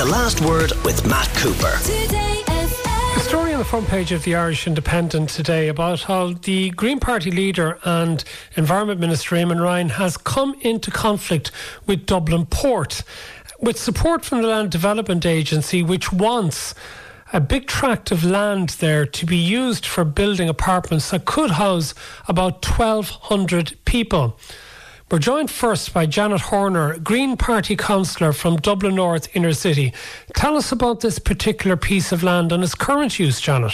The Last Word with Matt Cooper. A story on the front page of the Irish Independent today about how the Green Party leader and Environment Minister Eamon Ryan has come into conflict with Dublin Port with support from the Land Development Agency, which wants a big tract of land there to be used for building apartments that could house about 1,200 people. We're joined first by Janet Horner, Green Party councillor from Dublin North Inner City. Tell us about this particular piece of land and its current use, Janet.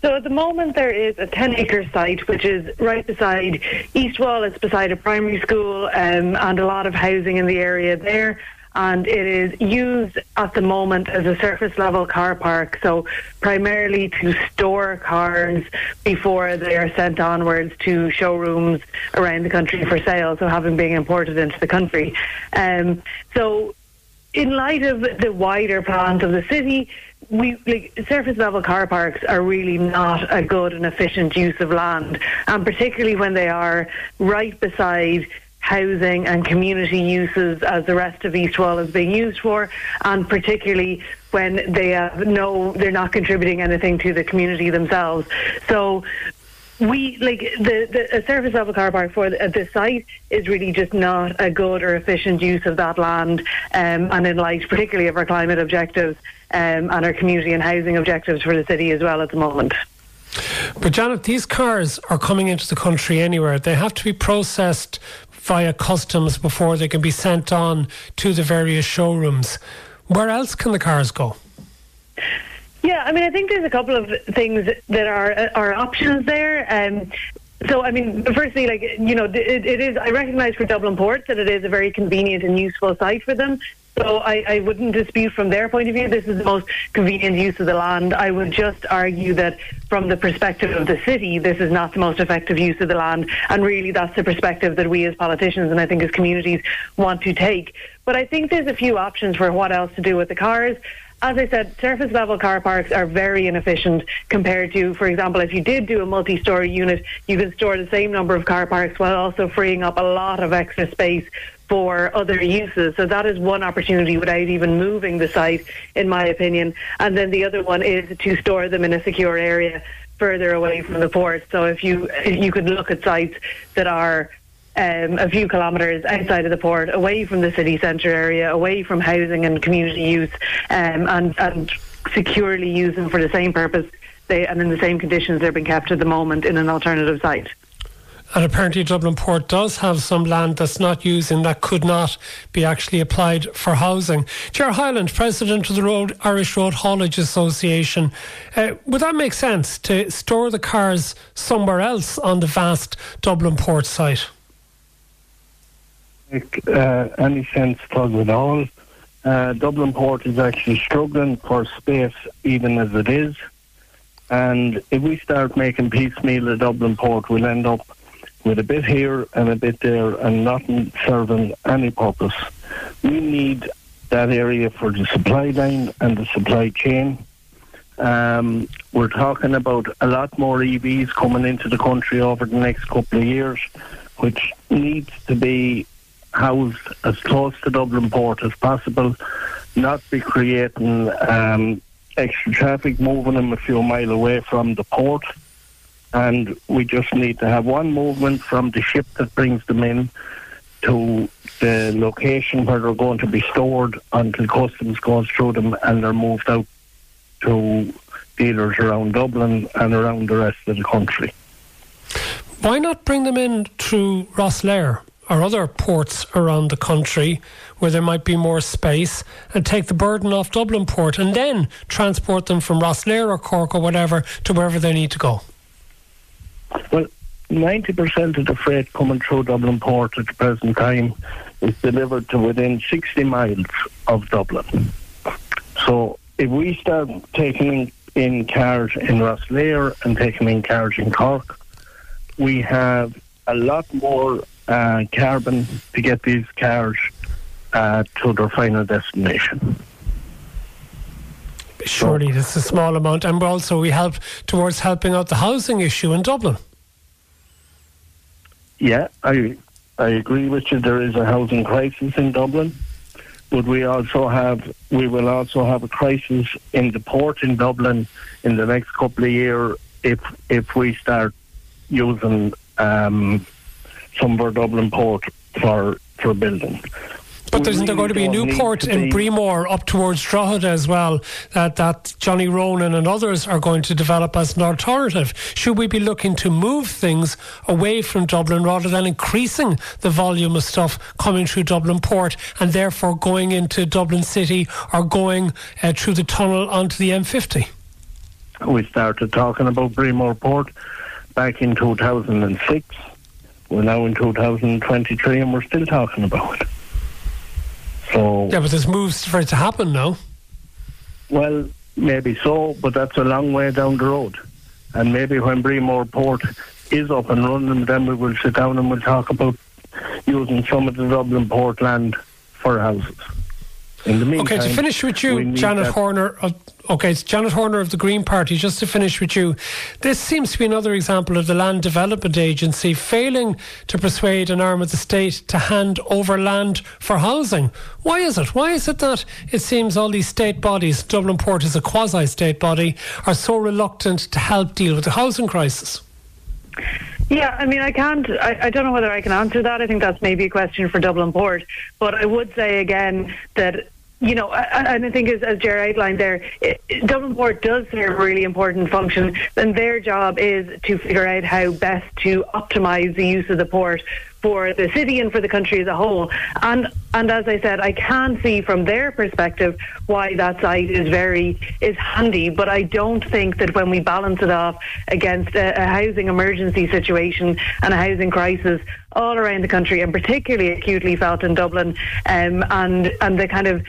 So at the moment there is a 10 acre site which is right beside East Wall, it's beside a primary school um, and a lot of housing in the area there and it is used at the moment as a surface level car park, so primarily to store cars before they are sent onwards to showrooms around the country for sale, so having been imported into the country. Um, so in light of the wider plans of the city, we like surface level car parks are really not a good and efficient use of land, and particularly when they are right beside housing and community uses as the rest of East Wall is being used for, and particularly when they have no, they're not contributing anything to the community themselves. So we like the, the a surface level car park for the, the, site is really just not a good or efficient use of that land, um, and in light particularly of our climate objectives um, and our community and housing objectives for the city as well at the moment. But Janet, these cars are coming into the country anywhere. They have to be processed via customs before they can be sent on to the various showrooms. Where else can the cars go? Yeah, I mean, I think there's a couple of things that are are options there. Um, so, I mean, firstly, like, you know, it, it is, I recognise for Dublin Port that it is a very convenient and useful site for them. So I, I wouldn't dispute from their point of view this is the most convenient use of the land. I would just argue that from the perspective of the city, this is not the most effective use of the land. And really, that's the perspective that we as politicians and I think as communities want to take. But I think there's a few options for what else to do with the cars as I said, surface level car parks are very inefficient compared to, for example, if you did do a multi story unit, you can store the same number of car parks while also freeing up a lot of extra space for other uses. So that is one opportunity without even moving the site, in my opinion. And then the other one is to store them in a secure area further away from the port. So if you you could look at sites that are um, a few kilometres outside of the port, away from the city centre area, away from housing and community use, um, and, and securely use them for the same purpose they, and in the same conditions they're being kept at the moment in an alternative site. And apparently, Dublin Port does have some land that's not used and that could not be actually applied for housing. Ger Hyland, President of the Road, Irish Road Haulage Association, uh, would that make sense to store the cars somewhere else on the vast Dublin Port site? Make uh, any sense at all. Uh, Dublin Port is actually struggling for space even as it is. And if we start making piecemeal at Dublin Port, we'll end up with a bit here and a bit there and nothing serving any purpose. We need that area for the supply line and the supply chain. Um, we're talking about a lot more EVs coming into the country over the next couple of years, which needs to be housed as close to Dublin Port as possible, not be creating um, extra traffic, moving them a few mile away from the port. And we just need to have one movement from the ship that brings them in to the location where they're going to be stored until customs goes through them and they're moved out to dealers around Dublin and around the rest of the country. Why not bring them in through Rosslare? Or other ports around the country where there might be more space and take the burden off Dublin Port and then transport them from Rosslare or Cork or whatever to wherever they need to go? Well, 90% of the freight coming through Dublin Port at the present time is delivered to within 60 miles of Dublin. So if we start taking in cars in Rosslare and taking in cars in Cork, we have a lot more uh, carbon to get these cars uh, to their final destination. Surely, this is a small amount, and also we help towards helping out the housing issue in Dublin. Yeah, I I agree with you. There is a housing crisis in Dublin, but we also have we will also have a crisis in the port in Dublin in the next couple of years if if we start using um, some of our Dublin port for for building. But there's isn't there going to be a new port in Bremore up towards Drogheda as well that, that Johnny Ronan and others are going to develop as an alternative? Should we be looking to move things away from Dublin rather than increasing the volume of stuff coming through Dublin port and therefore going into Dublin city or going uh, through the tunnel onto the M50? We started talking about Bremore port back in 2006. We're now in 2023 and we're still talking about it. So yeah, but there's moves for it to happen now. Well, maybe so, but that's a long way down the road. And maybe when Bremore Port is up and running, then we will sit down and we'll talk about using some of the Dublin port land for houses. In the meantime, okay, to finish with you, Janet Horner. Of, okay, it's Janet Horner of the Green Party. Just to finish with you, this seems to be another example of the Land Development Agency failing to persuade an arm of the state to hand over land for housing. Why is it? Why is it that it seems all these state bodies, Dublin Port is a quasi-state body, are so reluctant to help deal with the housing crisis? Yeah, I mean, I can't, I, I, don't know whether I can answer that. I think that's maybe a question for Dublin Port. But I would say again that you know, and I think as, as Jerry outlined there, Dublin Port does serve a really important function, and their job is to figure out how best to optimise the use of the port for the city and for the country as a whole. And and as I said, I can see from their perspective why that site is very is handy. But I don't think that when we balance it off against a, a housing emergency situation and a housing crisis all around the country, and particularly acutely felt in Dublin, um, and and the kind of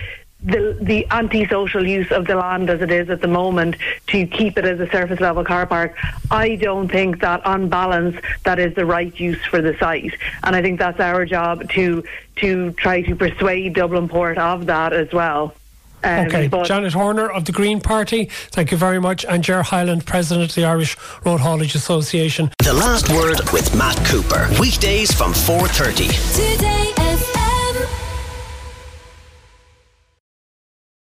the the antisocial use of the land as it is at the moment to keep it as a surface level car park, I don't think that on balance that is the right use for the site. And I think that's our job to to try to persuade Dublin Port of that as well. Um, okay, Janet Horner of the Green Party, thank you very much, and Ger Hyland, President of the Irish Road Haulage Association. The last word with Matt Cooper, weekdays from 4:30. Today